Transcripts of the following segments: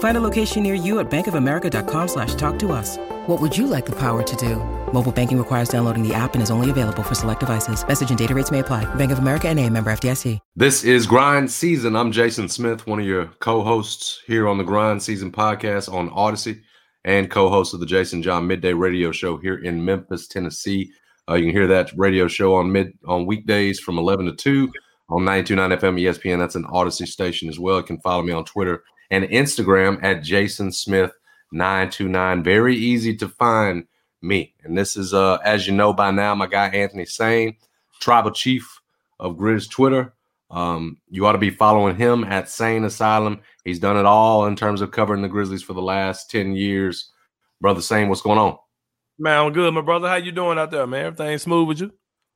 Find a location near you at bankofamerica.com slash talk to us. What would you like the power to do? Mobile banking requires downloading the app and is only available for select devices. Message and data rates may apply. Bank of America and a member FDIC. This is Grind Season. I'm Jason Smith, one of your co-hosts here on the Grind Season podcast on Audacy and co-host of the Jason John Midday Radio Show here in Memphis, Tennessee. Uh, you can hear that radio show on mid on weekdays from 11 to 2 on 929 FM ESPN. That's an Audacy station as well. You can follow me on Twitter and Instagram at Jason Smith 929. Very easy to find me. And this is, uh, as you know by now, my guy Anthony Sain, tribal chief of Grizz Twitter. Um, you ought to be following him at Sain Asylum. He's done it all in terms of covering the Grizzlies for the last 10 years. Brother Sain, what's going on? Man, I'm good, my brother. How you doing out there, man? Everything smooth with you?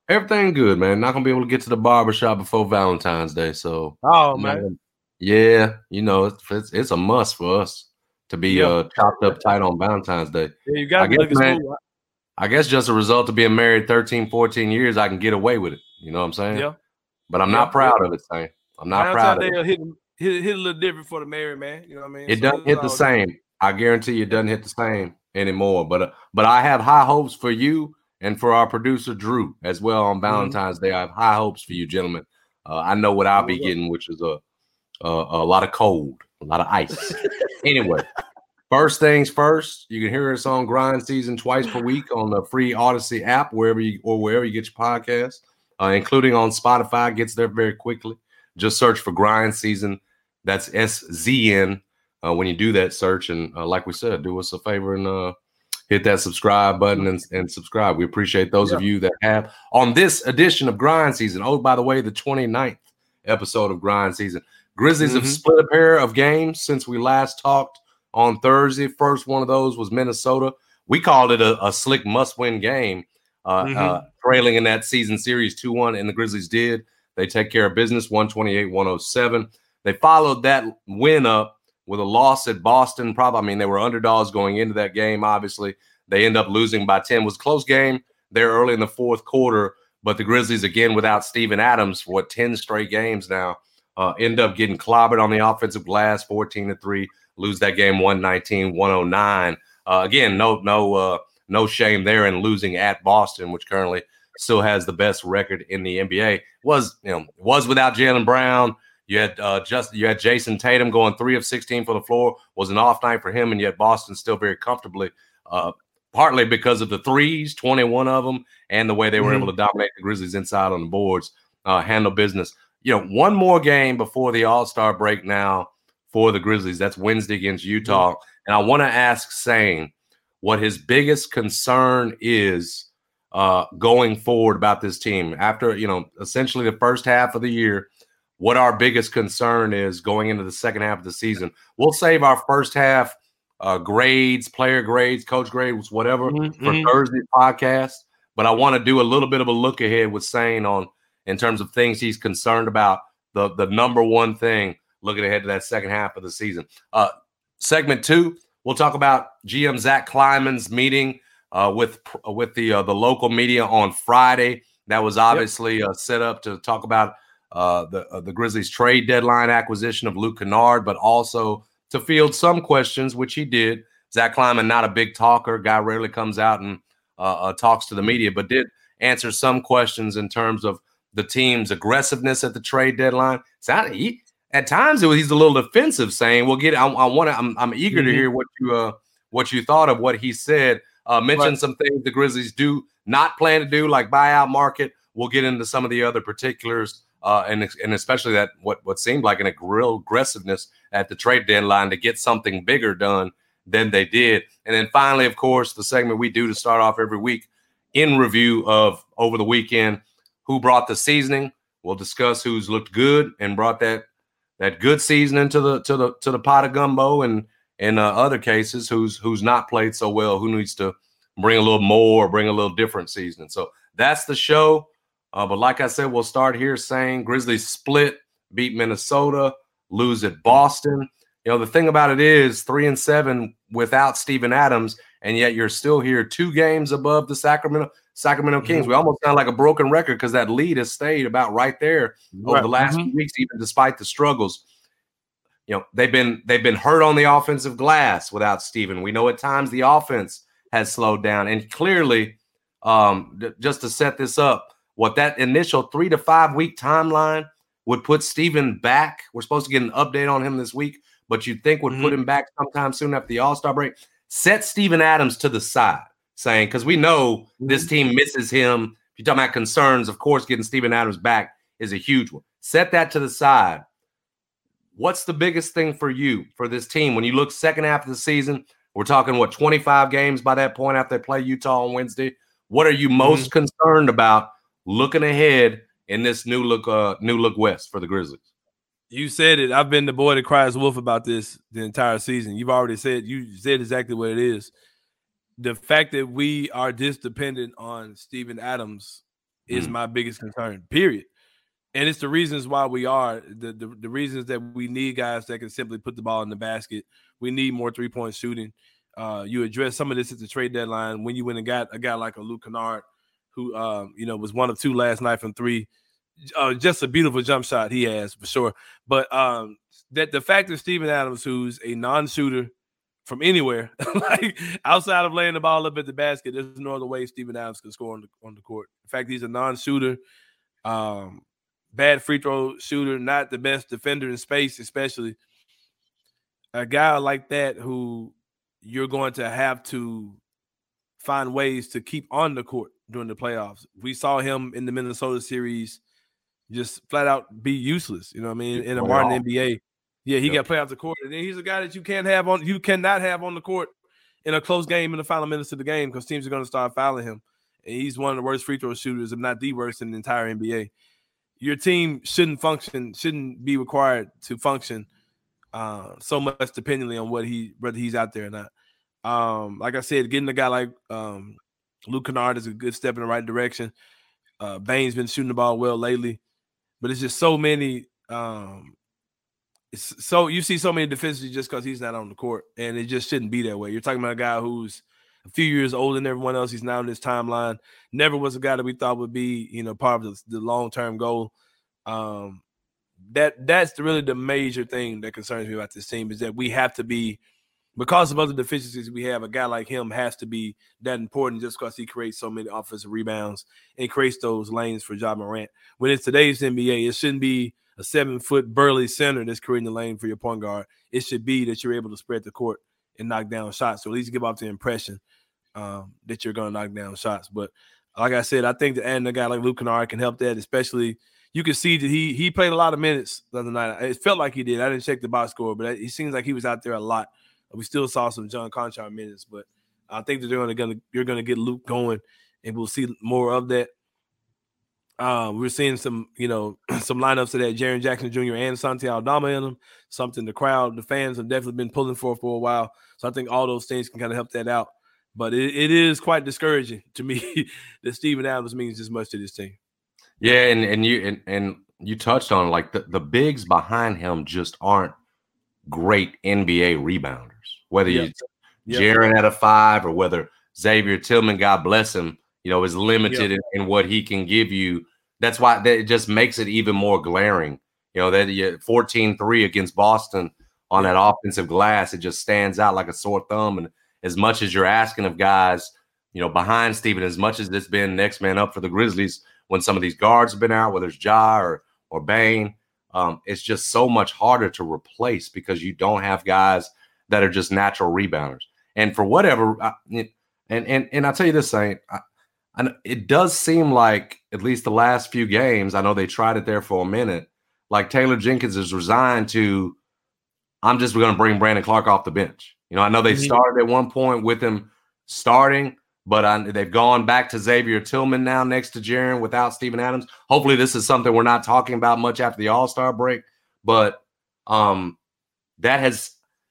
Everything good, man. Not gonna be able to get to the barbershop before Valentine's Day. So Oh man. Yeah, you know, it's, it's, it's a must for us to be Yeah. uh chopped up tight on Valentine's Day. Yeah, you I got to guess, man. I guess just a result of being married 13, 14 years, I can get away with it. You know what I'm saying? Yeah. But I'm Yeah. not proud of it, Sain I'm not proud of it. hit, hit hit a little different for the married man. You know what I mean? It So doesn't hit the same. I guarantee you, it doesn't hit the same anymore. But uh, but I have high hopes for you and for our producer Drew as well Mm-hmm. on Valentine's Day. I have high hopes for you, gentlemen. Uh, I know what I'll be getting, which is a, a a lot of cold, a lot of ice. anyway, first things first. You can hear us on Grind Season twice per week on the free Audacy app, wherever you or wherever you get your podcast, uh, including on Spotify. Gets there very quickly. Just search for Grind Season. That's S Z N. Uh, when you do that search, and uh, like we said, do us a favor and uh, hit that subscribe button and, and subscribe. We appreciate those of you that have on this edition of Grind Season. Oh, by the way, the 29th episode of Grind Season. Grizzlies have Mhm. split a pair of games since we last talked on Thursday. First one of those was Minnesota. We called it a, a slick must-win game, uh, Mhm. uh, trailing in that season series 2-1, and the Grizzlies did. They take care of business 128-107. They followed that win up with a loss at Boston. Probably, I mean, they were underdogs going into that game. Obviously, they end up losing by 10. It was a close game there early in the fourth quarter, but the Grizzlies, again, without Steven Adams for what 10 straight games now, uh, end up getting clobbered on the offensive glass 14 to 3, lose that game 119 109. Uh, again, no, no, uh, no shame there in losing at Boston, which currently still has the best record in the NBA. Was you know was without Jaylen Brown. You had uh, just you had Jayson Tatum going three of sixteen for the floor. Was an off night for him, and yet Boston still very comfortably. Uh, partly because of the threes, twenty one of them, and the way they were Mhm. able to dominate the Grizzlies inside on the boards, uh, handle business. You know, one more game before the All Star break now for the Grizzlies. That's Wednesday against Utah, and I want to ask Sain what his biggest concern is uh, going forward about this team after you know essentially the first half of the year. What our biggest concern is going into the second half of the season. We'll save our first half uh, grades, player grades, coach grades, whatever Mhm, for mhm. Thursday podcast. But I want to do a little bit of a look ahead with Sain on in terms of things he's concerned about. The the number one thing looking ahead to that second half of the season. Uh, segment two, we'll talk about GM Zach Kleiman's meeting uh, with with the uh, the local media on Friday. That was obviously uh, set up to talk about uh, the uh, the Grizzlies trade deadline acquisition of Luke Kennard, but also to field some questions, which he did. Zach Kleiman, not a big talker, guy rarely comes out and talks to the media, but did answer some questions in terms of the team's aggressiveness at the trade deadline. Sound, he, at times it was, he's a little defensive, saying, "We'll get." I, I want to. I'm, I'm eager to Mhm. hear what you uh, what you thought of what he said. Uh, mentioned Right. some things the Grizzlies do not plan to do, like buyout market. We'll get into some of the other particulars uh, and and especially that what what seemed like an real aggressiveness at the trade deadline to get something bigger done than they did. And then finally, of course, the segment we do to start off every week in review of over the weekend, who brought the seasoning. We'll discuss who's looked good and brought that that good seasoning to the to the to the pot of gumbo, and in uh, other cases, who's who's not played so well, who needs to bring a little more, or bring a little different seasoning. So that's the show. Uh, but like I said, we'll start here saying Grizzlies split, beat Minnesota, lose at Boston. You know, the thing about it is three and seven without Steven Adams, and yet you're still here two games above the Sacramento Sacramento Kings. Mm-hmm. We almost sound like a broken record because that lead has stayed about right there right. over the last mm-hmm. few weeks, even despite the struggles. You know, they've been they've been hurt on the offensive glass without Steven. We know at times the offense has slowed down, and clearly, um, just to set this up, what that initial three to five week timeline would put Steven back. We're supposed to get an update on him this week, but you'd think would mm-hmm. put him back sometime soon after the All Star break. Set Steven Adams to the side, Sain, because we know mm-hmm. this team misses him. If you're talking about concerns, of course, getting Steven Adams back is a huge one. Set that to the side. What's the biggest thing for you for this team when you look second half of the season? We're talking what 25 games by that point after they play Utah on Wednesday. What are you most mm-hmm. concerned about looking ahead in this new look uh new look west for the Grizzlies? You said it. I've been the boy that cries wolf about this the entire season. You've already said you said exactly what it is. The fact that we are this dependent on Steven Adams is mm. my biggest concern. Period. And it's the reasons why we are the, the the reasons that we need guys that can simply put the ball in the basket. We need more three point shooting. Uh, you address some of this at the trade deadline when you went and got a guy like a Luke Kennard who um, you know was one of two last night from three. Uh, just a beautiful jump shot he has for sure. But um, that the fact that Steven Adams, who's a non-shooter from anywhere, like outside of laying the ball up at the basket, there's no other way Steven Adams can score on the on the court. In fact, he's a non-shooter, um, bad free throw shooter, not the best defender in space, especially a guy like that who you're going to have to find ways to keep on the court during the playoffs. We saw him in the Minnesota series just flat out be useless. You know what I mean? In a modern NBA. Yeah, he yep. got play off the court. And he's a guy that you can't have on you cannot have on the court in a close game in the final minutes of the game because teams are going to start fouling him. And he's one of the worst free throw shooters, if not the worst in the entire NBA. Your team shouldn't function, shouldn't be required to function uh, so much dependently on what he whether he's out there or not. Um, like I said, getting a guy like um, Luke Kennard is a good step in the right direction. Uh, Bane's been shooting the ball well lately, but it's just so many. Um, so you see so many deficiencies just because he's not on the court, and it just shouldn't be that way. You're talking about a guy who's a few years older than everyone else. He's now in this timeline. Never was a guy that we thought would be, you know, part of the, the long term goal. Um, that that's really the major thing that concerns me about this team is that we have to be because of other deficiencies we have, a guy like him has to be that important just because he creates so many offensive rebounds and creates those lanes for Ja Morant. When it's today's NBA, it shouldn't be a seven foot burly center that's creating the lane for your point guard. It should be that you're able to spread the court and knock down shots, so at least give off the impression um, that you're going to knock down shots. But like I said, I think that adding a guy like Luke Kennard can help that, especially. You can see that he he played a lot of minutes the other night. It felt like he did. I didn't check the box score, but it seems like he was out there a lot we still saw some John Konchar minutes, but I think that they're gonna, you're gonna get Luke going, and we'll see more of that. Uh, we're seeing some, you know, some lineups that had Jaren Jackson Jr. and Santi Aldama in them. Something the crowd, the fans have definitely been pulling for for a while. So I think all those things can kind of help that out. But it, it is quite discouraging to me that Steven Adams means as much to this team. Yeah, and and you and, and you touched on like the, the bigs behind him just aren't great NBA rebounders whether yep. you yep. Jaren at a five or whether Xavier Tillman, God bless him, you know, is limited in, in, what he can give you. That's why that it just makes it even more glaring. You know, that you 14-3 against Boston on that offensive glass, it just stands out like a sore thumb. And as much as you're asking of guys, you know, behind Steven, as much as it's been next man up for the Grizzlies when some of these guards have been out, whether it's Ja or or Bane, um, it's just so much harder to replace because you don't have guys – that are just natural rebounders. And for whatever, I, and and and I'll tell you this, Sain, I, and it does seem like at least the last few games, I know they tried it there for a minute. Like Taylor Jenkins is resigned to, I'm just going to bring Brandon Clarke off the bench. You know, I know they mm-hmm. started at one point with him starting, but I, they've gone back to Xavier Tillman now next to Jaren without Steven Adams. Hopefully, this is something we're not talking about much after the All Star break, but um, that has.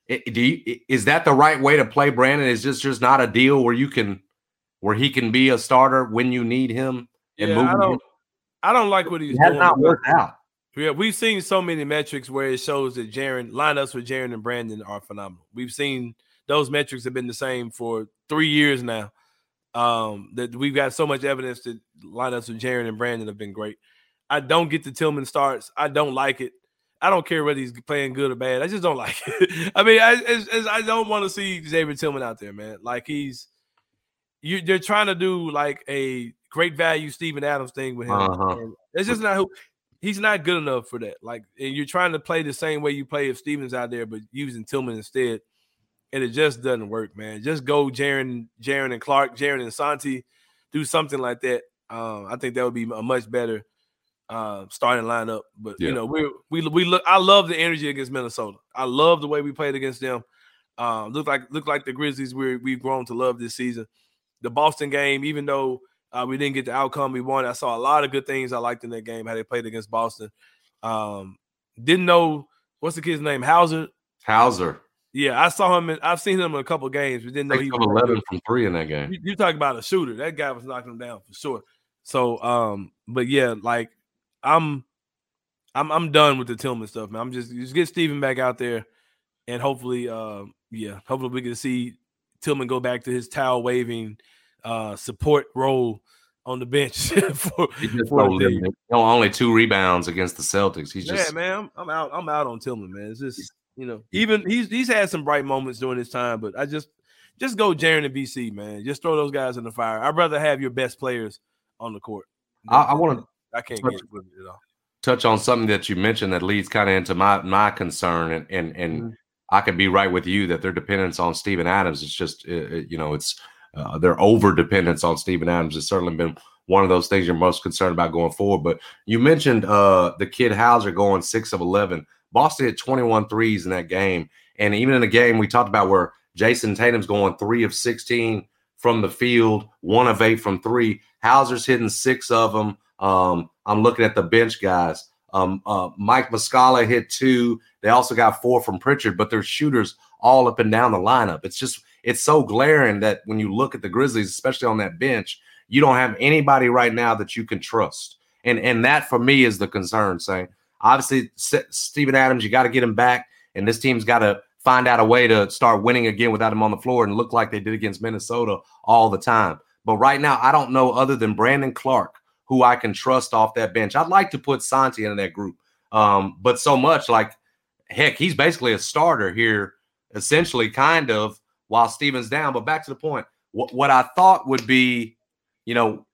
Do you, is that the right way to play Brandon? Is just just not a deal where you can where he can be a starter when you need him and yeah, move I don't, I don't like what he's has doing. not worked out. Yeah, we've seen so many metrics where it shows that Jaren lineups with Jaren and Brandon are phenomenal. We've seen those metrics have been the same for three years now. Um, that we've got so much evidence that lineups with Jaren and Brandon have been great. I don't get the Tillman starts. I don't like it. I don't care whether he's playing good or bad. I just don't like it. I mean, I, I, I don't want to see Xavier Tillman out there, man. Like he's you they're trying to do like a great value Steven Adams thing with him. Uh-huh. It's just not who he's not good enough for that. Like, and you're trying to play the same way you play if Stevens out there, but using Tillman instead, and it just doesn't work, man. Just go Jaren, Jaren and Clarke, Jaren and Santi, do something like that. Um, I think that would be a much better uh, starting lineup. But yeah. you know, we we we look. I love the energy against Minnesota. I love the way we played against them. Um, look like look like the Grizzlies we we've grown to love this season the Boston game, even though uh, we didn't get the outcome we wanted, I saw a lot of good things I liked in that game. How they played against Boston. Um, didn't know what's the kid's name, Hauser. Hauser. Yeah, I saw him. In, I've seen him in a couple games, but didn't know he was eleven from three in that game. You, you talk about a shooter. That guy was knocking him down for sure. So, um, but yeah, like I'm, I'm, I'm done with the Tillman stuff, man. I'm just just get Steven back out there, and hopefully, uh, yeah, hopefully we can see Tillman go back to his towel waving uh, support role on the bench for, for the only two rebounds against the Celtics. He's just yeah, man. I'm, I'm, out. I'm out on Tillman, man. It's just you know, even he's he's had some bright moments during his time, but I just just go Jaren and BC, man. Just throw those guys in the fire. I'd rather have your best players on the court. I, I want to. I can't touch, get with it at all. Touch on something that you mentioned that leads kind of into my my concern, and and and mm-hmm. I could be right with you that their dependence on Steven Adams is just you know it's uh, their over dependence on Steven Adams has certainly been one of those things you're most concerned about going forward. But you mentioned uh, the kid Hauser going six of 11. Boston had 21 threes in that game. And even in the game we talked about where Jayson Tatum's going three of 16 from the field, one of eight from three. Hauser's hitting six of them. Um, I'm looking at the bench guys. Um, uh, Mike Muscala hit two. They also got four from Pritchard, but they're shooters all up and down the lineup. It's just it's so glaring that when you look at the Grizzlies, especially on that bench, you don't have anybody right now that you can trust. And and that for me is the concern. Sain obviously Steven Adams, you got to get him back, and this team's got to find out a way to start winning again without him on the floor and look like they did against Minnesota all the time. But right now, I don't know other than Brandon Clarke who I can trust off that bench. I'd like to put Santi in that group, um, but so much like heck, he's basically a starter here, essentially, kind of while Stevens down. But back to the point, what, what I thought would be, you know,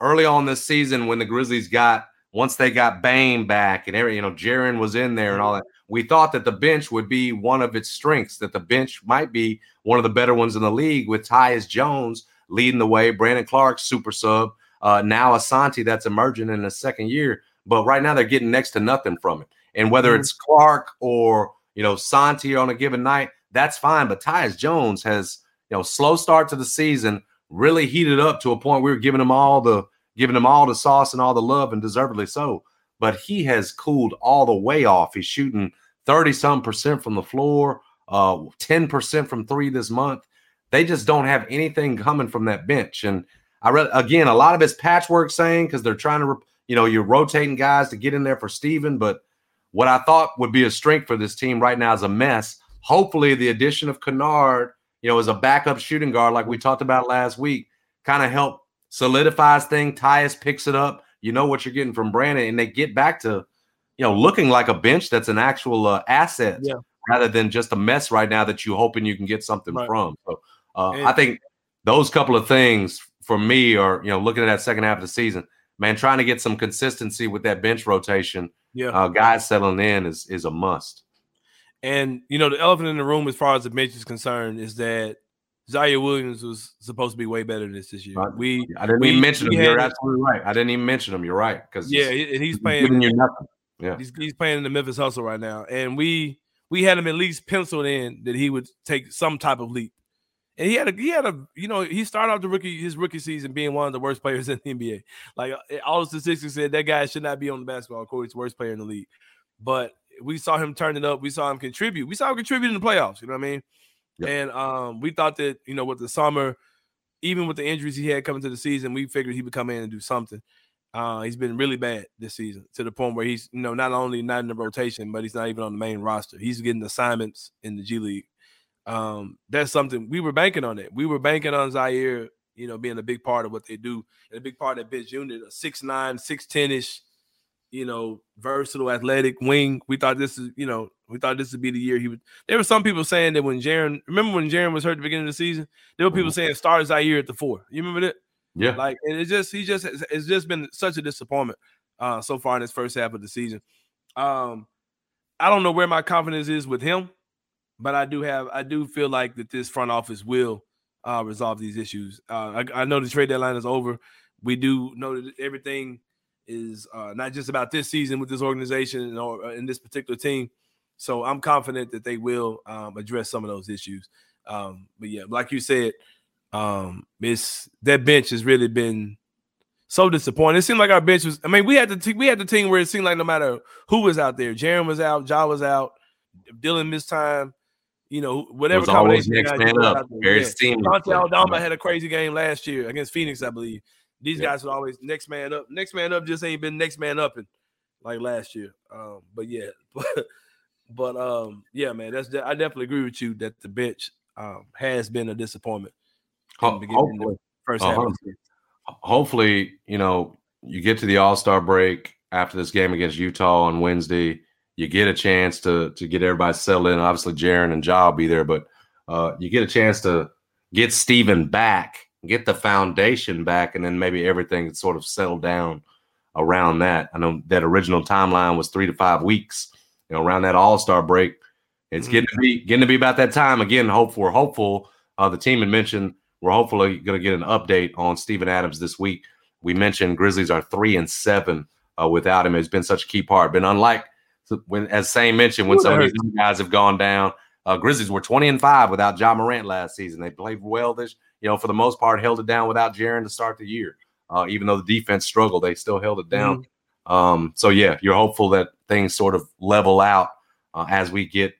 early on this season when the Grizzlies got once they got Bane back and every, you know, Jaren was in there and all that, we thought that the bench would be one of its strengths, that the bench might be one of the better ones in the league with Tyus Jones leading the way, Brandon Clarke super sub, uh, now Asante that's emerging in the second year. But right now they're getting next to nothing from it. And whether mm-hmm. it's Clarke or, you know, Santi on a given night, that's fine. But Tyus Jones has, you know, slow start to the season, really heated up to a point we were giving him all the giving him all the sauce and all the love, and deservedly so. But he has cooled all the way off. He's shooting 30 some percent from the floor, uh, 10% from three this month. They just don't have anything coming from that bench. And I read again, a lot of it's patchwork Sain because they're trying to, you know, you're rotating guys to get in there for Steven. But what I thought would be a strength for this team right now is a mess hopefully the addition of Kennard, you know, as a backup shooting guard, like we talked about last week, kind of help solidifies thing. Tyus picks it up. You know what you're getting from Brandon, and they get back to, you know, looking like a bench that's an actual uh, asset yeah. rather than just a mess right now that you're hoping you can get something right. from. So uh, I think those couple of things for me are, you know, looking at that second half of the season, man, trying to get some consistency with that bench rotation. Yeah, uh, guys settling in is is a must. And you know, the elephant in the room, as far as the bench is concerned, is that Ziaire Williams was supposed to be way better than this this year. We I didn't we, even mention him. You're absolutely right. I didn't even mention him. You're right because yeah, and he's playing playing. you nothing. Yeah, he's, he's playing in the Memphis Hustle right now, and we we had him at least penciled in that he would take some type of leap. And he had a he had a you know he started off the rookie his rookie season being one of the worst players in the NBA. Like all the statistics said that guy should not be on the basketball court. He's the worst player in the league. But we saw him turn it up. We saw him contribute. We saw him contribute in the playoffs. You know what I mean? Yep. And um, we thought that you know with the summer, even with the injuries he had coming to the season, we figured he would come in and do something. Uh, he's been really bad this season to the point where he's you know not only not in the rotation, but he's not even on the main roster. He's getting assignments in the G League. Um, that's something we were banking on it. We were banking on Ziaire, you know, being a big part of what they do and a big part of that bench unit, a six nine, six ten ish you know, versatile, athletic wing. We thought this is, you know, we thought this would be the year he would. There were some people saying that when Jaren, remember when Jaren was hurt at the beginning of the season, there were people mm-hmm. saying start Ziaire at the four. You remember that? Yeah. Like, and it's just he just it's just been such a disappointment uh so far in this first half of the season. Um, I don't know where my confidence is with him, but I do have I do feel like that this front office will uh resolve these issues. Uh, I, I know the trade deadline is over. We do know that everything is uh, not just about this season with this organization or uh, in this particular team. So I'm confident that they will um, address some of those issues. Um, but yeah, like you said, um, it's that bench has really been so disappointing. It seemed like our bench was. I mean, we had the t- we had the team where it seemed like no matter who was out there, Jaren was out, Ja was out, Dillon missed time. You know, whatever combination next man up. Very yeah. Santi Aldama had a crazy game last year against Phoenix, I believe. These yeah. guys are always next man up. Next man up just ain't been next man up and like last year. Um, but yeah, but but um, yeah, man, that's I definitely agree with you that the bench um, has been a disappointment. hopefully, first uh, hopefully, you know, you get to the All Star break after this game against Utah on Wednesday. You get a chance to to get everybody settled in. Obviously, Jaren and Ja will be there, but uh, you get a chance to get Steven back get the foundation back, and then maybe everything sort of settled down around that. I know that original timeline was three to five weeks. You know, around that All Star break, it's mm-hmm. getting to be getting to be about that time again. Hope we're hopeful. Uh, the team had mentioned we're hopefully going to get an update on Steven Adams this week. We mentioned Grizzlies are three and seven uh, without him. It's been such a key part. Been unlike when, as Sain mentioned, when Ooh, some of these guys have gone down. Uh, Grizzlies were twenty and five without Ja Morant last season. They played well this you know, for the most part, held it down without Jaren to start the year. Uh, even though the defense struggled, they still held it down. Mm-hmm. Um, so yeah, you're hopeful that things sort of level out uh, as we get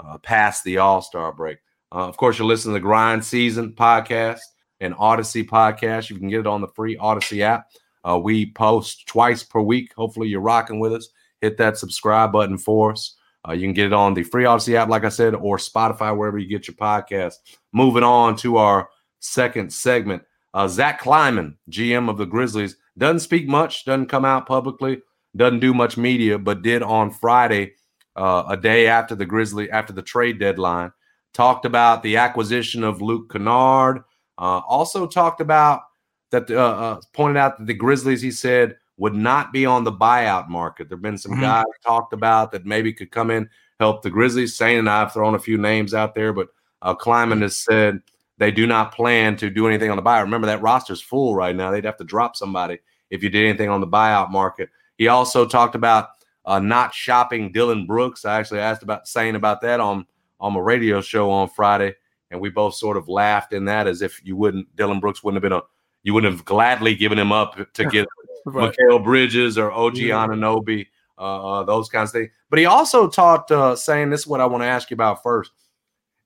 uh, past the All Star break. Uh, of course, you're listening to the Grind Season podcast and Audacy podcast. You can get it on the free Audacy app. Uh, we post twice per week. Hopefully, you're rocking with us. Hit that subscribe button for us. Uh, you can get it on the free Audacy app, like I said, or Spotify, wherever you get your podcast. Moving on to our second segment. Uh, Zach Kleiman, GM of the Grizzlies, doesn't speak much, doesn't come out publicly, doesn't do much media, but did on Friday, uh, a day after the Grizzly, after the trade deadline, talked about the acquisition of Luke Kennard. Uh, also talked about that, uh, uh, pointed out that the Grizzlies, he said, would not be on the buyout market. There have been some mm-hmm. guys talked about that maybe could come in, help the Grizzlies. Sain and I have thrown a few names out there, but uh, Kleiman has said they do not plan to do anything on the buyout. Remember that roster's full right now. They'd have to drop somebody if you did anything on the buyout market. He also talked about uh, not shopping Dillon Brooks. I actually asked about saying about that on on my radio show on Friday, and we both sort of laughed in that as if you wouldn't Dillon Brooks wouldn't have been a you wouldn't have gladly given him up to get right. Mikal Bridges or OG yeah. Anunoby, uh, uh, those kinds of things. But he also talked uh, Sain this is what I want to ask you about first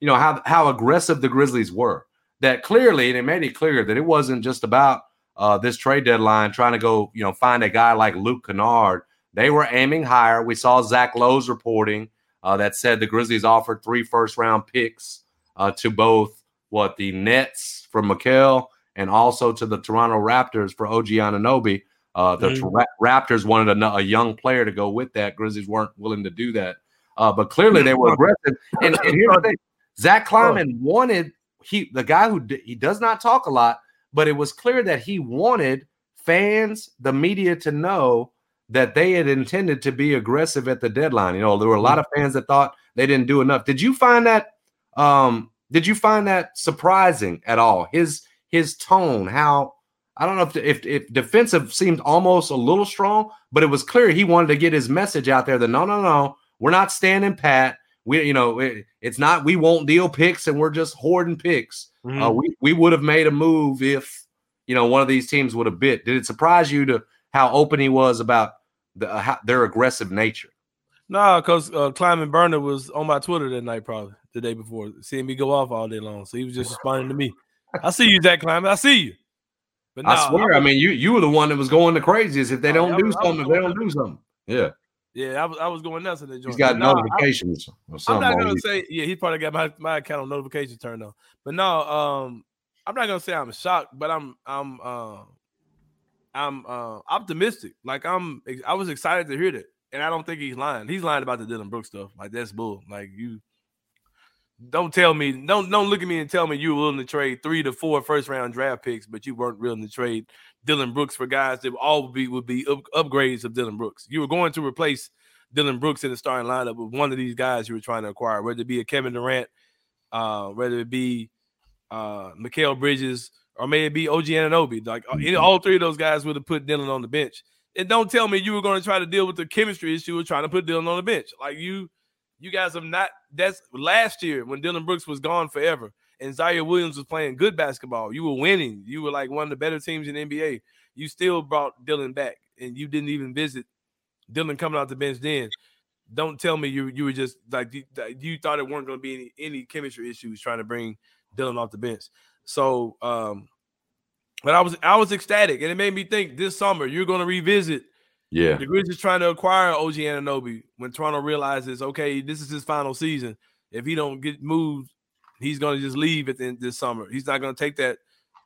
you know how how aggressive the Grizzlies were. That clearly and it made it clear that it wasn't just about uh, this trade deadline trying to go you know find a guy like Luke Kennard. They were aiming higher. We saw Zach Lowe's reporting uh, that said the Grizzlies offered three first round picks uh, to both what the Nets for Mikal and also to the Toronto Raptors for OG Anunoby. Uh, the mm-hmm. Raptors wanted a, a, young player to go with that. Grizzlies weren't willing to do that. Uh, but clearly they were aggressive. And, and here's the thing Zach Kleiman wanted he the guy who d- he does not talk a lot, but it was clear that he wanted fans, the media to know that they had intended to be aggressive at the deadline. You know, there were a lot of fans that thought they didn't do enough. Did you find that um did you find that surprising at all? His his tone, how I don't know if, if if defensive seemed almost a little strong, but it was clear he wanted to get his message out there that no, no, no, we're not standing pat. We, you know, it, it's not we won't deal picks and we're just hoarding picks. Uh, mm-hmm. Uh, we we would have made a move if you know one of these teams would have bit. Did it surprise you to how open he was about the, uh, how, their aggressive nature? No, nah, because uh, Kleiman Burner was on my Twitter that night, probably the day before, seeing me go off all day long. So he was just responding to me. I see you, Zach Kleiman. I see you. But no, I swear, I, I, mean, you you were the one that was going the craziest. If they don't I, do something, if they don't do something, yeah. Yeah, I was, I was going nuts in the joint. He's got no, notifications. I, am not gonna say yeah, he probably got my, my account on notification turned on. But no, um, I'm not gonna say I'm shocked, but I'm I'm uh, I'm uh, optimistic. Like I'm I was excited to hear that, and I don't think he's lying. He's lying about the Dillon Brooks stuff. Like that's bull. Like you don't tell me, don't don't look at me and tell me you were willing to trade three to four first round draft picks, but you weren't willing to trade Dillon Brooks for guys that all would be would be up, upgrades of Dillon Brooks. You were going to replace Dillon Brooks in the starting lineup with one of these guys you were trying to acquire, whether it be a Kevin Durant, uh, whether it be uh Mikal Bridges, or maybe it be OG Anunoby. Like uh, mm-hmm. all three of those guys would have put Dillon on the bench. And don't tell me you were going to try to deal with the chemistry issue of trying to put Dillon on the bench. Like you you guys have not. That's last year when Dillon Brooks was gone forever and Ziaire Williams was playing good basketball. You were winning. You were like one of the better teams in the NBA. You still brought Dillon back, and you didn't even visit Dillon coming out the bench. Then, don't tell me you you were just like you, you thought it weren't going to be any any chemistry issues trying to bring Dillon off the bench. So, um, but I was I was ecstatic, and it made me think this summer you're going to revisit yeah. The Grizzlies trying to acquire OG Anunoby when Toronto realizes, okay, this is his final season. If he don't get moved, he's going to just leave at the end this summer. He's not going to take that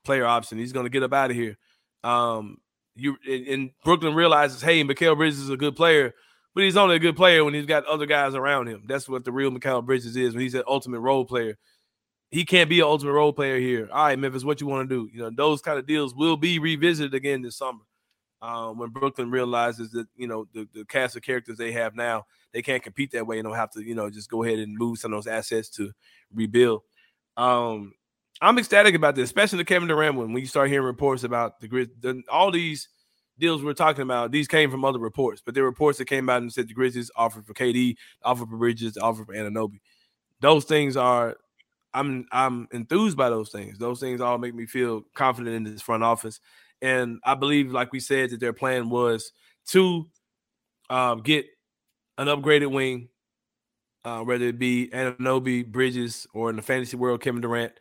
player option. He's going to get up out of here. Um, you and Brooklyn realizes, hey, Mikal Bridges is a good player, but he's only a good player when he's got other guys around him. That's what the real Mikal Bridges is when he's an ultimate role player. He can't be an ultimate role player here. All right, Memphis, what you want to do? You know, those kind of deals will be revisited again this summer um, when Brooklyn realizes that you know the, the cast of characters they have now, they can't compete that way and don't have to you know just go ahead and move some of those assets to rebuild. Um, I'm ecstatic about this, especially the Kevin Durant one. When you start hearing reports about the Grizzlies, all these deals we're talking about, these came from other reports, but there were reports that came out and said the Grizzlies offered for KD, offered for Bridges, offered for Anunoby. Those things are, I'm I'm enthused by those things. Those things all make me feel confident in this front office. And I believe, like we said, that their plan was to um, get an upgraded wing, uh, whether it be Anunoby, Bridges, or in the fantasy world, Kevin Durant,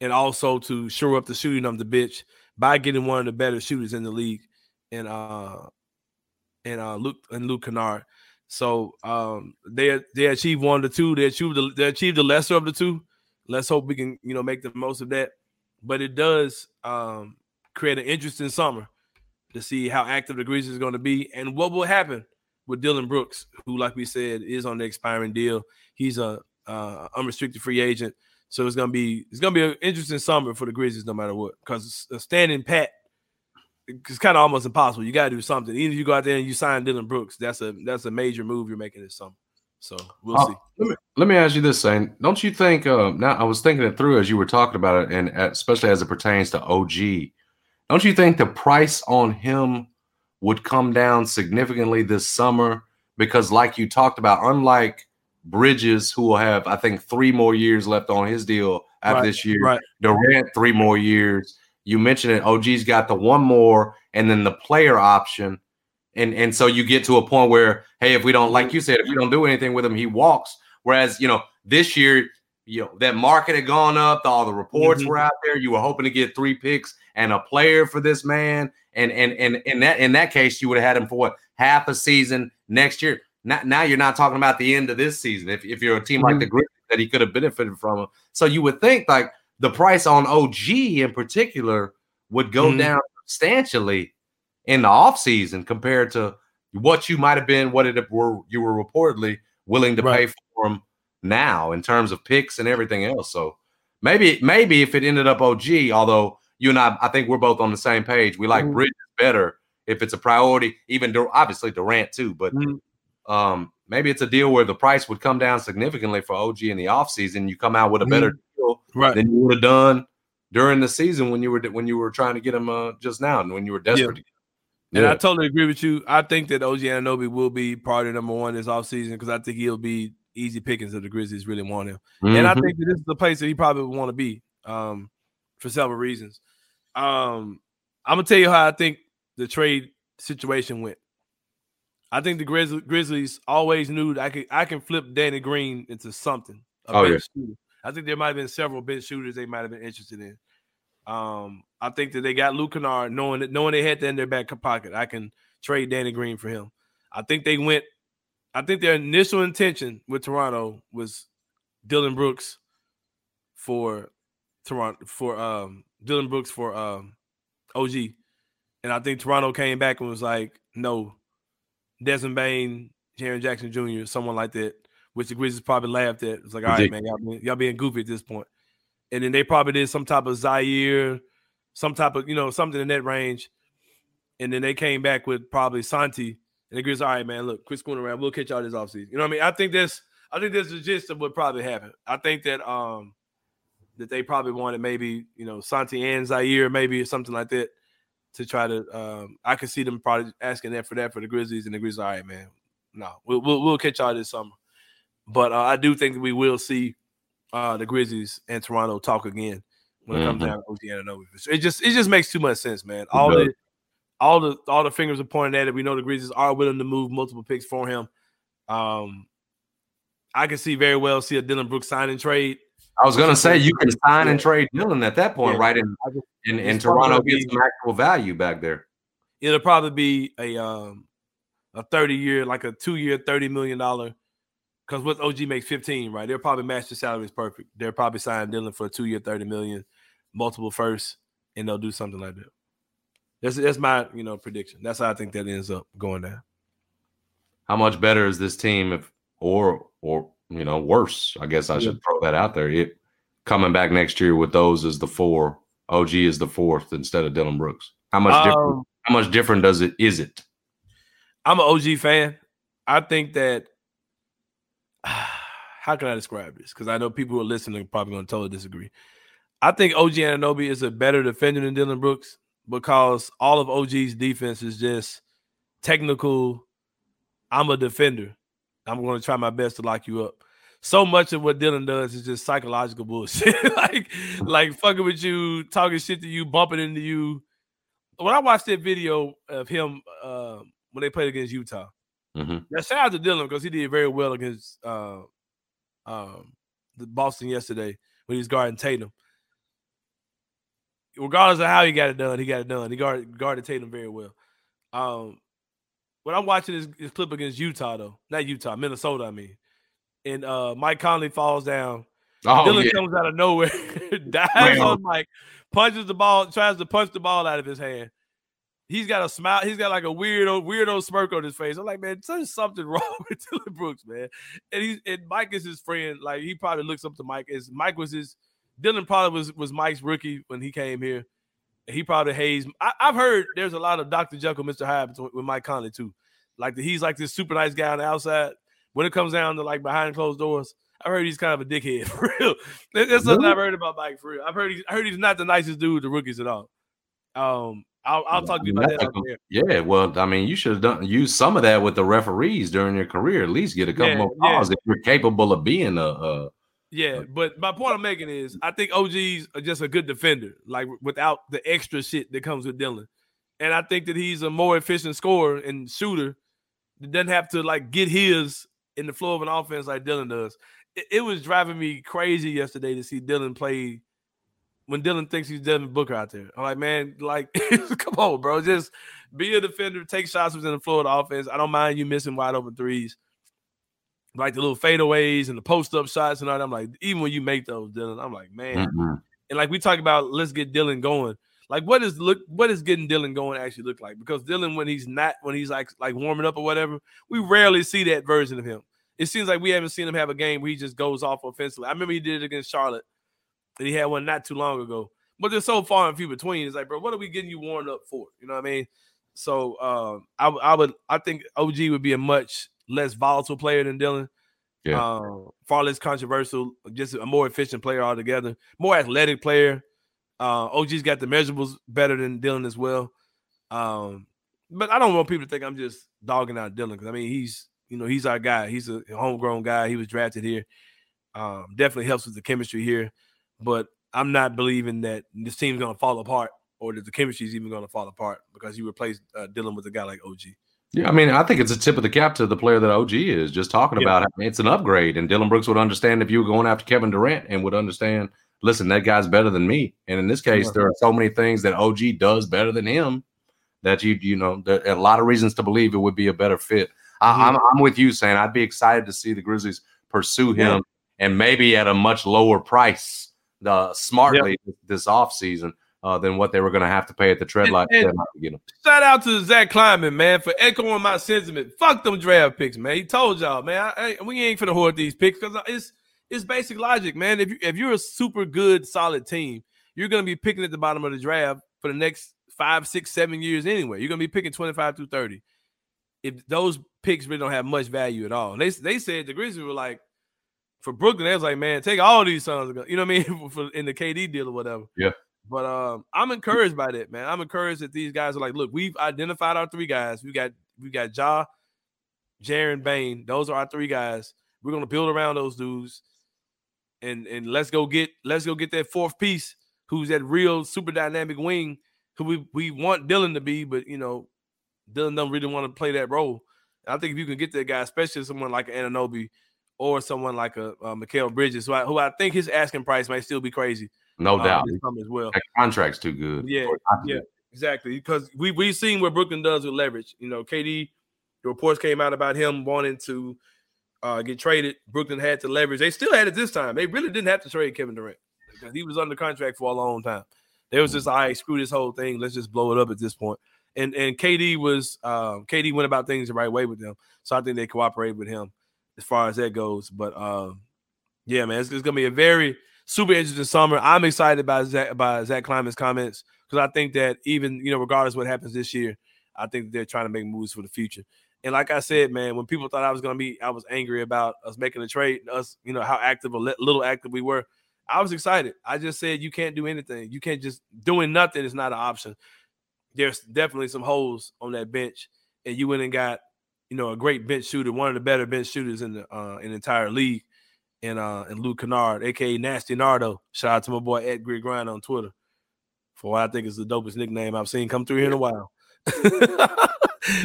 and also to shore up the shooting of the bitch by getting one of the better shooters in the league, and uh, and uh, Luke and Luke Kennard. So um, they they achieved one of the two. They achieved the, they achieved the lesser of the two. Let's hope we can you know make the most of that. But it does um, create an interesting summer to see how active the Grizzlies is going to be and what will happen with Dillon Brooks, who, like we said, is on the expiring deal. He's a uh, unrestricted free agent, so it's gonna be it's gonna be an interesting summer for the Grizzlies, no matter what. Because standing pat, it's kind of almost impossible. You got to do something. Even if you go out there and you sign Dillon Brooks, that's a that's a major move you're making this summer. So we'll uh, see. Let me, let me ask you this, Sain. Don't you think? Uh, now I was thinking it through as you were talking about it, and especially as it pertains to OG don't you think the price on him would come down significantly this summer? Because, like you talked about, unlike Bridges, who will have, I think, three more years left on his deal after right, this year, right. Durant, three more years. You mentioned it. OG's got the one more, and then the player option. And, and so you get to a point where, hey, if we don't, like you said, if we don't do anything with him, he walks. Whereas, you know, this year, you know, that market had gone up, all the reports mm-hmm. were out there. You were hoping to get three picks and a player for this man. And and and in that in that case, you would have had him for what half a season next year. Now, now you're not talking about the end of this season. If, if you're a team like the mm-hmm. Grizzlies that he could have benefited from, so you would think like the price on OG in particular would go mm-hmm. down substantially in the offseason compared to what you might have been, what it were you were reportedly willing to right. pay for him now in terms of picks and everything else. So maybe maybe if it ended up OG, although you and I, I think we're both on the same page. We like mm-hmm. Bridges better if it's a priority, even though obviously Durant too. But mm-hmm. um, maybe it's a deal where the price would come down significantly for OG in the offseason. You come out with a better mm-hmm. deal Right. than you would have done during the season when you were when you were trying to get him uh, just now and when you were desperate. to get him. And I totally agree with you. I think that OG Anunoby will be part of number one this offseason because I think he'll be easy pickings if the Grizzlies really want him. And I Mhm. think that this is the place that he probably would want to be um, for several reasons. Um, I'm gonna tell you how I think the trade situation went. I think the Grizz- Grizzlies always knew that I could I can flip Danny Green into something. Oh, bench shooter. I think there might have been several bench shooters they might have been interested in. Um, I think that they got Luke Kennard, knowing that knowing they had that in their back pocket. I can trade Danny Green for him. I think they went. I think their initial intention with Toronto was Dillon Brooks for Toronto for um Dillon Brooks for um OG. And I think Toronto came back and was like, no, Desmond Bane, Jaren Jackson Jr., someone like that, which the Grizzlies probably laughed at. It's like, all right, man, y'all being, y'all being goofy at this point. And then they probably did some type of Ziaire, some type of, you know, something in that range. And then they came back with probably Santi. And the Grizzlies, all right, man, look, quit screwing around. We'll catch y'all this offseason. You know what I mean? I think that's I think that's the gist of what probably happened. I think that um that they probably wanted maybe, you know, Santi and Ziaire, maybe or something like that to try to um I could see them probably asking that for that for the Grizzlies and the Grizzlies, all right, man. No, we'll we'll, we'll catch y'all this summer. But uh, I do think that we will see uh the Grizzlies and Toronto talk again when it comes Mhm. down to OG Anunoby. It just it just makes too much sense, man. All the all the all the fingers are pointing at it. We know the Grizzlies are willing to move multiple picks for him. Um I can see very well see a Dillon Brooks signing trade. I was gonna say you can sign and trade Dillon at that point, Yeah. right? And I just- and, it's and probably Toronto gonna gets some actual value back there. It'll probably be a um a 30 year, like a two year, 30 million dollar. Because what OG makes 15, right? They'll probably match the salaries perfect. They'll probably sign Dillon for a two year, 30 million, multiple firsts, and they'll do something like that. That's that's my you know prediction. That's how I think that ends up going down. How much better is this team if or or you know worse? I guess I should throw that out there. It coming back next year with those as the four, OG is the fourth instead of Dillon Brooks. How much different? Um, How much different does it? Is it? I'm an OG fan. I think that how can I describe this? Because I know people who are listening are probably going to totally disagree. I think OG Anunoby is a better defender than Dillon Brooks because all of OG's defense is just technical. I'm a defender. I'm going to try my best to lock you up. So much of what Dillon does is just psychological bullshit. like, like fucking with you, talking shit to you, bumping into you. When I watched that video of him uh, when they played against Utah, Mhm. now shout out to Dillon because he did very well against uh, um, the Boston yesterday when he was guarding Tatum. Regardless of how he got it done, he got it done. He guarded, guarded Tatum very well. Um, when I'm watching this, this clip against Utah, though, not Utah, Minnesota, I mean, and uh, Mike Conley falls down. Oh Dillon yeah, comes out of nowhere, dives on Mike, punches the ball, tries to punch the ball out of his hand. He's got a smile. He's got like a weirdo, weirdo smirk on his face. I'm like, man, there's something wrong with Dillon Brooks, man. And he's and Mike is his friend. Like he probably looks up to Mike. As Mike was his, Dillon probably was was Mike's rookie when he came here. He probably hates. I, I've heard there's a lot of Dr. Jekyll, Mr. Hyde with Mike Conley too. Like he's like this super nice guy on the outside. When it comes down to like behind closed doors, I've heard he's kind of a dickhead for real. That- That's something Really? I've heard about Mike for real. I've heard he's I heard he's not the nicest dude the rookies at all. Um, I'll, I'll talk to you about that. Like yeah. Well, I mean, you should have done use some of that with the referees during your career. At least get a couple Yeah, more yeah. calls if you're capable of being a. a Yeah, but my point I'm making is I think OG's just a good defender, like without the extra shit that comes with Dillon. And I think that he's a more efficient scorer and shooter that doesn't have to like get his in the flow of an offense like Dillon does. It, it was driving me crazy yesterday to see Dillon play when Dillon thinks he's Devin Booker out there. I'm like, man, like, come on, bro. Just be a defender, take shots within the flow of the offense. I don't mind you missing wide open threes like the little fadeaways and the post up shots and all that. I'm like, even when you make those, Dillon, I'm like, man. Mhm. And like we talk about, let's get Dillon going. Like, what is look? What is getting Dillon going actually look like? Because Dillon, when he's not, when he's like like warming up or whatever, we rarely see that version of him. It seems like we haven't seen him have a game where he just goes off offensively. I remember he did it against Charlotte, and he had one not too long ago. But they're so far and few between. It's like, bro, what are we getting you warmed up for? You know what I mean? So um, I, I would I think OG would be a much less volatile player than Dillon Yeah. Um, far less controversial, just a more efficient player altogether, more athletic player. Uh, OG's got the measurables better than Dillon as well. Um, but I don't want people to think I'm just dogging out Dillon because I mean he's you know he's our guy. He's a homegrown guy. He was drafted here. Um, definitely helps with the chemistry here, but I'm not believing that this team's gonna fall apart or that the chemistry is even gonna fall apart because you replace uh, Dillon with a guy like OG. Yeah, I mean, I think it's a tip of the cap to the player that OG is. Just talking Yeah. about it, it's an upgrade, and Dillon Brooks would understand if you were going after Kevin Durant and would understand. Listen, that guy's better than me, and in this case, Yeah. there are so many things that OG does better than him that you you know there are a lot of reasons to believe it would be a better fit. Mhm. I, I'm I'm with you, Sain I'd be excited to see the Grizzlies pursue him and maybe at a much lower price, uh, smartly this offseason uh, than what they were going to have to pay at the tread And- line and- deadline to get him. Shout out to Zach Kleiman, man, for echoing my sentiment. Fuck them draft picks, man. He told y'all, man. I, I- we ain't finna hoard these picks because it's it's basic logic, man. If you if you're a super good, solid team, you're gonna be picking at the bottom of the draft for the next five, six, seven years anyway. You're gonna be picking 25 through 30. If those picks really don't have much value at all. They they said the Grizzlies were like for Brooklyn, they was like, man, take all these sons, you know what I mean, for, in the KD deal or whatever. Yeah. But um, I'm encouraged by that, man. I'm encouraged that these guys are like, look, we've identified our three guys. We got we got Ja, Jaren Bane. Those are our three guys. We're gonna build around those dudes, and and let's go get let's go get that fourth piece, who's that real super dynamic wing, who we we want Dillon to be, but you know, Dillon don't really want to play that role. I think if you can get that guy, especially someone like Anunoby or someone like a, uh Mikal Bridges, who I, who I think his asking price might still be crazy. No uh, doubt, as well. that contract's too good. Yeah, for it not to be. yeah. Exactly, because we we've seen what Brooklyn does with leverage. You know, KD, the reports came out about him wanting to uh, get traded. Brooklyn had to leverage. They still had it this time. They really didn't have to trade Kevin Durant because he was under contract for a long time. They was just, all right, screw this whole thing. Let's just blow it up at this point. And and KD was um, KD went about things the right way with them. So I think they cooperated with him as far as that goes. But um, yeah, man, it's, it's gonna be a very super interesting summer. I'm excited about Zach about Zach Kleiman's comments because I think that even you know, regardless what happens this year, I think they're trying to make moves for the future. And like I said, man, when people thought I was gonna be, I was angry about us making a trade, us, you know, how active li- little active we were. I was excited. I just said you can't do anything. You can't just doing nothing is not an option. There's definitely some holes on that bench, and you went and got, you know, a great bench shooter, one of the better bench shooters in the uh, in the entire league, and uh, and Luke Kennard, aka Nasty Nardo. Shout out to my boy Ed Grid Grind on Twitter for what I think is the dopest nickname I've seen come through here in a while.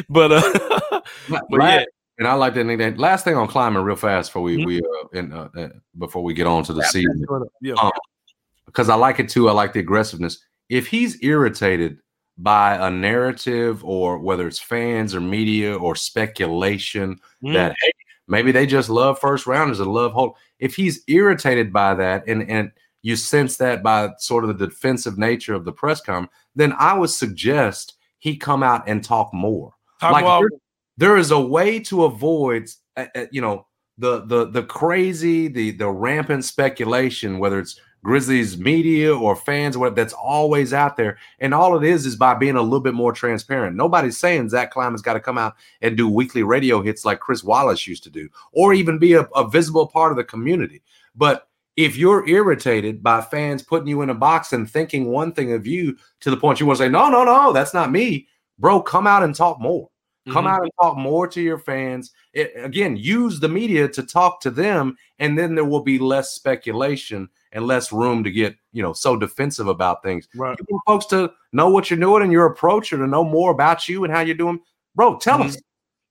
but uh, but yeah, and I like that nickname. Last thing on Kleiman, real fast, before we Mhm. we uh, in, uh, uh, before we get on to the season, yeah, Um, because I like it too. I like the aggressiveness. If he's irritated by a narrative, or whether it's fans or media or speculation Mhm. that hey, maybe they just love first rounders and love hold. If he's irritated by that, and and you sense that by sort of the defensive nature of the press com, then I would suggest he come out and talk more Talk like about- there, there is a way to avoid uh, uh, you know the the the crazy the the rampant speculation whether it's grizzlies media or fans or what that's always out there. And all it is is by being a little bit more transparent. Nobody's saying zach Kleiman's got to come out and do weekly radio hits like chris wallace used to do or even be a, a visible part of the community. But if you're irritated by fans putting you in a box and thinking one thing of you to the point you want to say no no no that's not me. Bro come out and talk more Come Mhm. out and talk more to your fans. It- again, use the media to talk to them, and then there will be less speculation and less room to get you know so defensive about things. Right. You want folks to know what you're doing and your approach, or to know more about you and how you're doing. Bro, tell Mhm. us.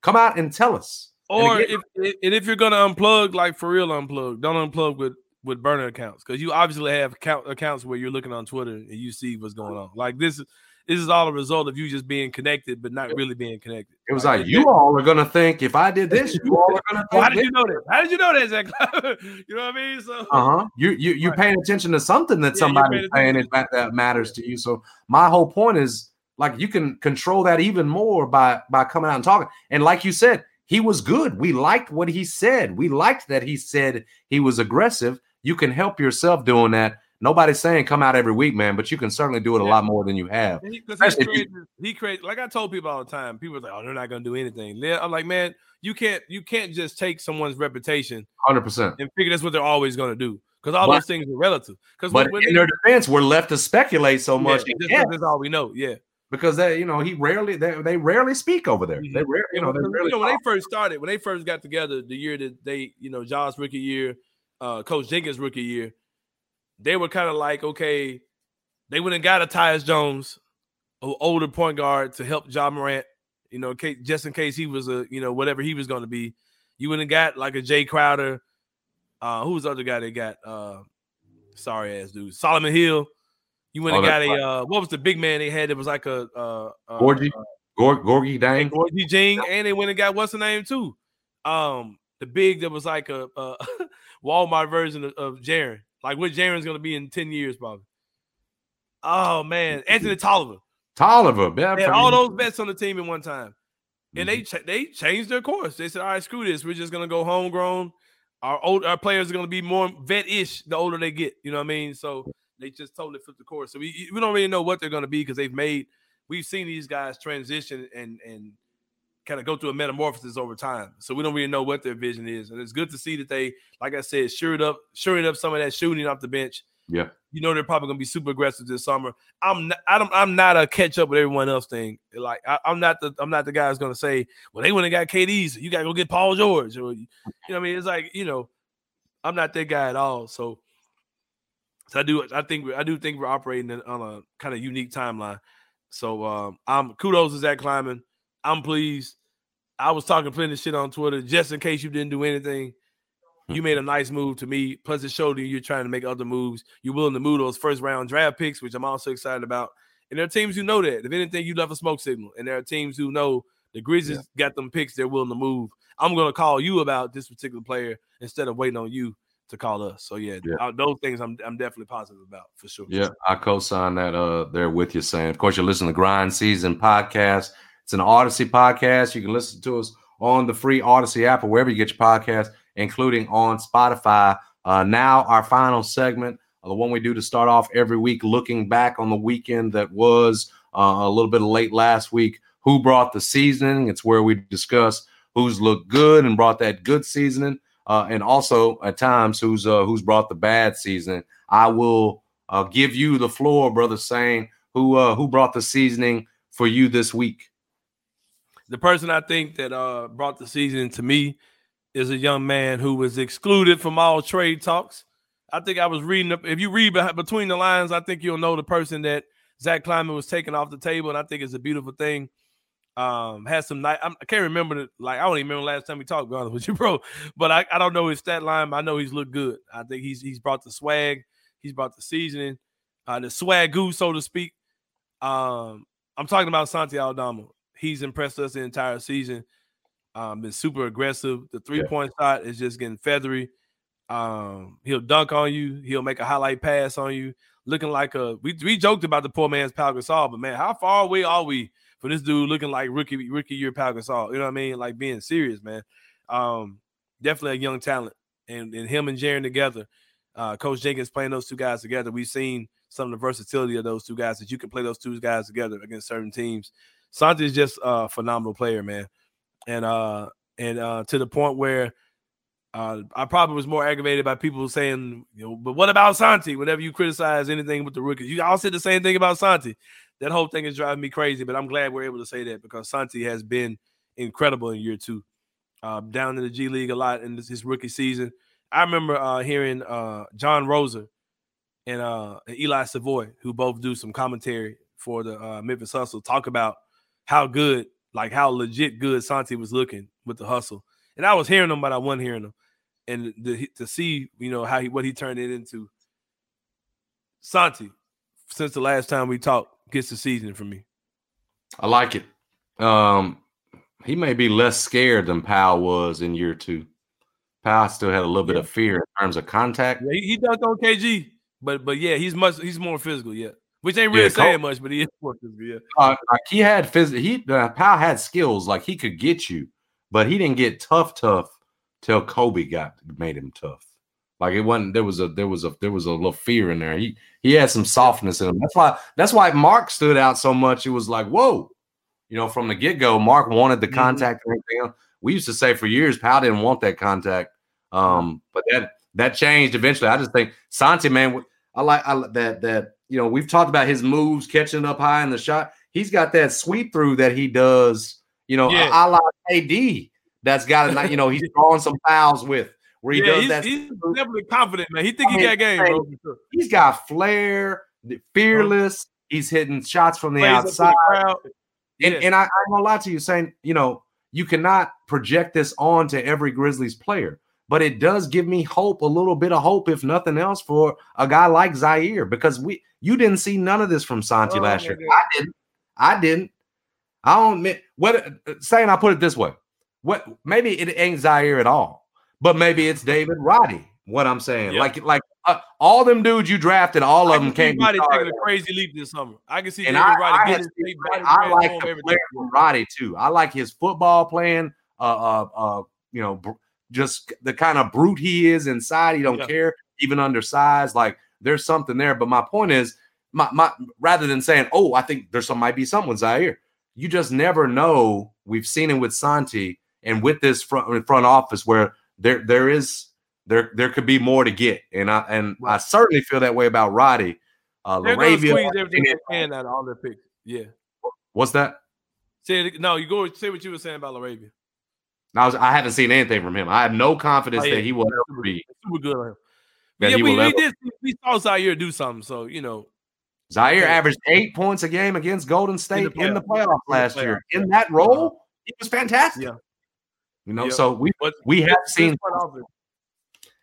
Come out and tell us. Or again- if and if you're gonna unplug, like for real, unplug. Don't unplug with with burner accounts because you obviously have account, accounts where you're looking on Twitter and you see what's going on. Like this, this is all a result of you just being connected, but not really being connected. it was like you all are gonna think if I did this, you all are gonna Well, how think. did you know that? How did you know that, Zach? you know what I mean? So Uh huh. You you you're paying attention to something that Yeah, somebody's paying saying it, that, that matters to you. So my whole point is like you can control that even more by by coming out and talking. And like you said, he was good. We liked what he said. We liked that he said he was aggressive. You can help yourself doing that Nobody's saying come out every week, man, but you can certainly do it a lot more than you have. He, he, created, he like I told people all the time. People are like, "Oh, they're not going to do anything." I'm like, man, you can't, you can't just take someone's reputation, hundred percent, and figure that's what they're always going to do because all but, those things are relative. Because but when, in their defense, we're left to speculate so much. Yeah, that's all we know. Yeah, because they, you know, he rarely they, they rarely speak over there. They rarely, you know, they rarely you know when they first started, when they first got together, the year that they, you know, John's rookie year, uh, Coach Jenkins rookie year they were kind of like, okay, they went and got a Tyus Jones, an older point guard to help Ja Morant, you know, just in case he was a, you know, whatever he was going to be. You went and got like a Jae Crowder. Uh, who was the other guy they got? Uh, sorry ass dude, Solomon Hill. You went oh, and got a uh, what was the big man they had? It was like a uh, uh Gorgui, uh, Gorgui Dang, Gorgui Jing, and they went and got what's the name too? Um, the big that was like a, a Walmart version of, of Jaren. Like what Jaren's going to be in 10 years, probably. Oh, man. Anthony Tolliver. Tolliver. Yeah, all those bets on the team at one time. And mm-hmm. they they changed their course. They said, all right, screw this. We're just going to go homegrown. Our old our players are going to be more vet-ish the older they get. You know what I mean? So they just totally flipped the course. So we, we don't really know what they're going to be because they've made – we've seen these guys transition and and – kind of go through a metamorphosis over time. So we don't really know what their vision is. And it's good to see that they, like I said, shored up, shoring up some of that shooting off the bench. Yeah. You know they're probably gonna be super aggressive this summer. I'm not, I don't I'm not a catch up with everyone else thing. Like I, am not the I'm not the guy who's gonna say, well, they wouldn't got KD's, you gotta go get Paul George. Or you know I mean? It's like, you know, I'm not that guy at all. So so I do I think I do think we're operating on a kind of unique timeline. So um I'm kudos to Zach Kleiman. I'm pleased. I was talking plenty of shit on Twitter just in case you didn't do anything. You made a nice move to me. Plus, it showed you you're trying to make other moves. You're willing to move those first round draft picks, which I'm also excited about. And there are teams who know that. If anything, you left a smoke signal. And there are teams who know the Grizzlies yeah. got them picks. They're willing to move. I'm going to call you about this particular player instead of waiting on you to call us. So yeah, yeah. those things I'm I'm definitely positive about for sure. Yeah, I co-sign that. Uh, there with you, Sain. Of course, you're listening to Grind Season podcast. It's an Audacy podcast. You can listen to us on the free Audacy app or wherever you get your podcast, including on Spotify. Uh, now, our final segment, uh, the one we do to start off every week, looking back on the weekend that was uh, a little bit late last week. Who brought the seasoning? It's where we discuss who's looked good and brought that good seasoning, uh, and also at times who's uh, who's brought the bad seasoning. I will give you the floor, brother, Sain who who brought the seasoning for you this week the person I think that uh, brought the season to me is a young man who was excluded from all trade talks. I think I was reading. If you read between the lines, I think you'll know the person that Zach Kleiman was taking off the table, and I think it's a beautiful thing. Um, has some night. I can't remember the like. I don't even remember last time we talked. Honest with you, bro. But I, I don't know his stat line. I know he's looked good. I think he's he's brought the swag. He's brought the seasoning, uh, the swag goose, so to speak. Um, I'm talking about Santi Aldama he's impressed us the entire season. Um, been super aggressive. The three point shot is just getting feathery. Um, he'll dunk on you. He'll make a highlight pass on you. Looking like a we we joked about the poor man's Pau Gasol, but man, how far away are we for this dude looking like rookie rookie year Pau Gasol? You know what I mean? Like being serious, man. Um, definitely a young talent, and and him and Jaren together. Uh, Coach Jenkins playing those two guys together. We've seen some of the versatility of those two guys that you can play those two guys together against certain teams. Santi is just a phenomenal player, man. And uh and uh to the point where uh I probably was more aggravated by people saying, you know, but what about Santi? Whenever you criticize anything with the rookies, you all said the same thing about Santi. That whole thing is driving me crazy, but I'm glad we're able to say that because Santi has been incredible in year two. Uh, down in the G League a lot in this, his rookie season. I remember uh, hearing uh, John Rosa and, uh, and Eli Savoy, who both do some commentary for the uh, Memphis Hustle, talk about how good, like how legit good Santi was looking with the hustle. And I was hearing him, but I wasn't hearing him. And the, to see, you know, how he what he turned it into. Santi, since the last time we talked, gets the season for me. I like it. Um, he may be less scared than Pau was in year two. Pau still had a little yeah. bit of fear in terms of contact. Yeah, he, he dunked on KG, but but yeah, he's much he's more physical. Yeah. Which ain't really yeah, saying much, but he is working. Yeah. Uh, like he had physical. He uh, Pau had skills. Like he could get you, but he didn't get tough, tough till Kobe got made him tough. Like it wasn't there was a there was a there was a little fear in there. He he had some softness in him. That's why that's why Marc stood out so much. It was like, whoa, you know, from the get-go, Marc wanted the mm-hmm. contact. We used to say for years, Pau didn't want that contact. Um, but that that changed eventually. I just think Santi, man, I like I, that that you know, we've talked about his moves, catching up high in the shot. He's got that sweep through that he does, you know, yeah. a, a la AD that's got it, you know, he's drawing some fouls with where he yeah, does he's, that. He's definitely confident, man. He think I he got game, bro. He's got flair, fearless. He's hitting shots from the Plays outside. The and, yeah. and I, I'm gonna lie to you, Sain, you know, you cannot project this on to every Grizzlies player, but it does give me hope, a little bit of hope, if nothing else, for a guy like Ziaire, because we you didn't see none of this from Santi oh, last year. I didn't. I didn't. I don't admit what saying I put it this way. What maybe it ain't Ziaire at all, but maybe it's David Roddy. What I'm saying, yep. like like uh, all them dudes you drafted, all of them came. Roddy taking a crazy leap this summer. I can see and David I, Roddy I, getting I like the player Roddy too. I like his football playing. Uh, uh, uh, you know, br- just the kind of brute he is inside. He don't care, even undersized. Like there's something there. But my point is, my my rather than saying, oh, I think there's some might be someone Ziaire. You just never know. We've seen it with Santi and with this front front office where there there is there there could be more to get, and I and I certainly feel that way about Roddy. Uh, They're LaRavia, squeeze everything they can out of all their picks. Yeah. What's that? Say it, no, you go say what you were saying about LaRavia. I was I haven't seen anything from him. I have no confidence oh, yeah. that he will ever be super good. That yeah, he we, we, did, we saw Ziaire do something, so you know. Ziaire averaged eight points a game against Golden State in the, in the playoffs last the year. In that role, uh-huh. he was fantastic. Yeah. You know, so we but we have seen.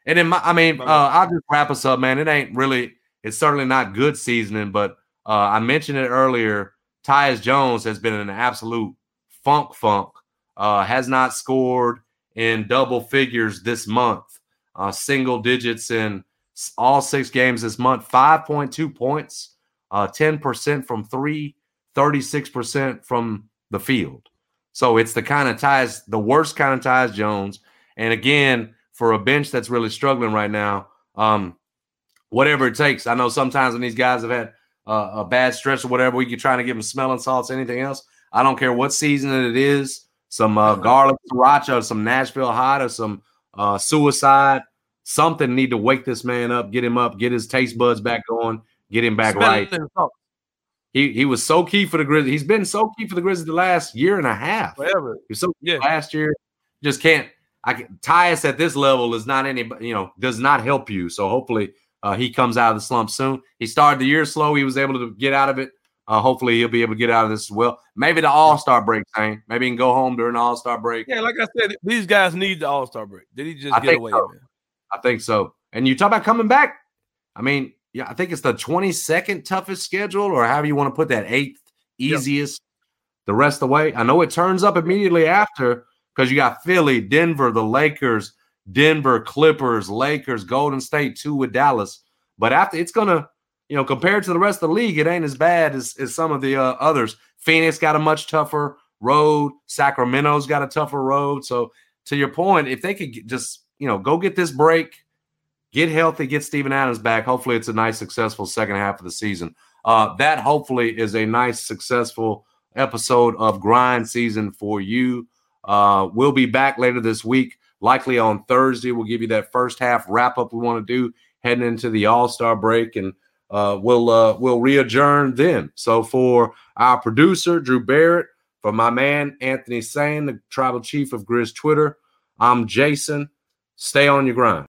And then my, I mean, uh, I'll just wrap us up, man. It ain't really, it's certainly not good seasoning, but uh, I mentioned it earlier. Tyus Jones has been an absolute funk funk. Uh, has not scored in double figures this month. Uh, single digits in all six games this month. 5.2 points, uh, 10% from three, 36% from the field. So it's the kind of ties, the worst kind of ties, Jones. And again, for a bench that's really struggling right now, um, whatever it takes. I know sometimes when these guys have had uh, a bad stretch or whatever, we can try to give them smelling salts, anything else. I don't care what season it is. Some uh, garlic sriracha, or some Nashville hot, or some uh, suicide. Something need to wake this man up, get him up, get his taste buds back going, get him back right. He he was so key for the Grizzlies. He's been so key for the Grizzlies the last year and a half. Forever. He so yeah. last year. Just can't. I can Tyus at this level is not any. You know, does not help you. So hopefully uh, he comes out of the slump soon. He started the year slow. He was able to get out of it. Uh, hopefully he'll be able to get out of this as well. Maybe the All Star break thing. Maybe he can go home during the All Star break. Yeah, like I said, these guys need the All Star break. Did he just I get away? So. I think so. And you talk about coming back. I mean, yeah, I think it's the 22nd toughest schedule, or however you want to put that, eighth easiest the rest of the way. I know it turns up immediately after because you got Philly, Denver, the Lakers, Denver, Clippers, Lakers, Golden State, two with Dallas. But after it's gonna, you know, compared to the rest of the league, it ain't as bad as, as some of the uh, others. Phoenix got a much tougher road. Sacramento's got a tougher road. So to your point, if they could just, you know, go get this break, get healthy, get Steven Adams back. Hopefully, it's a nice, successful second half of the season. Uh, that hopefully is a nice, successful episode of grind season for you. Uh, we'll be back later this week, likely on Thursday. We'll give you that first half wrap up we want to do heading into the All Star break, and uh, we'll uh, we'll readjourn then. So for our producer Drew Barrett, for my man Anthony Sain, the tribal chief of Grizz Twitter, I'm Jason. Stay on your grind.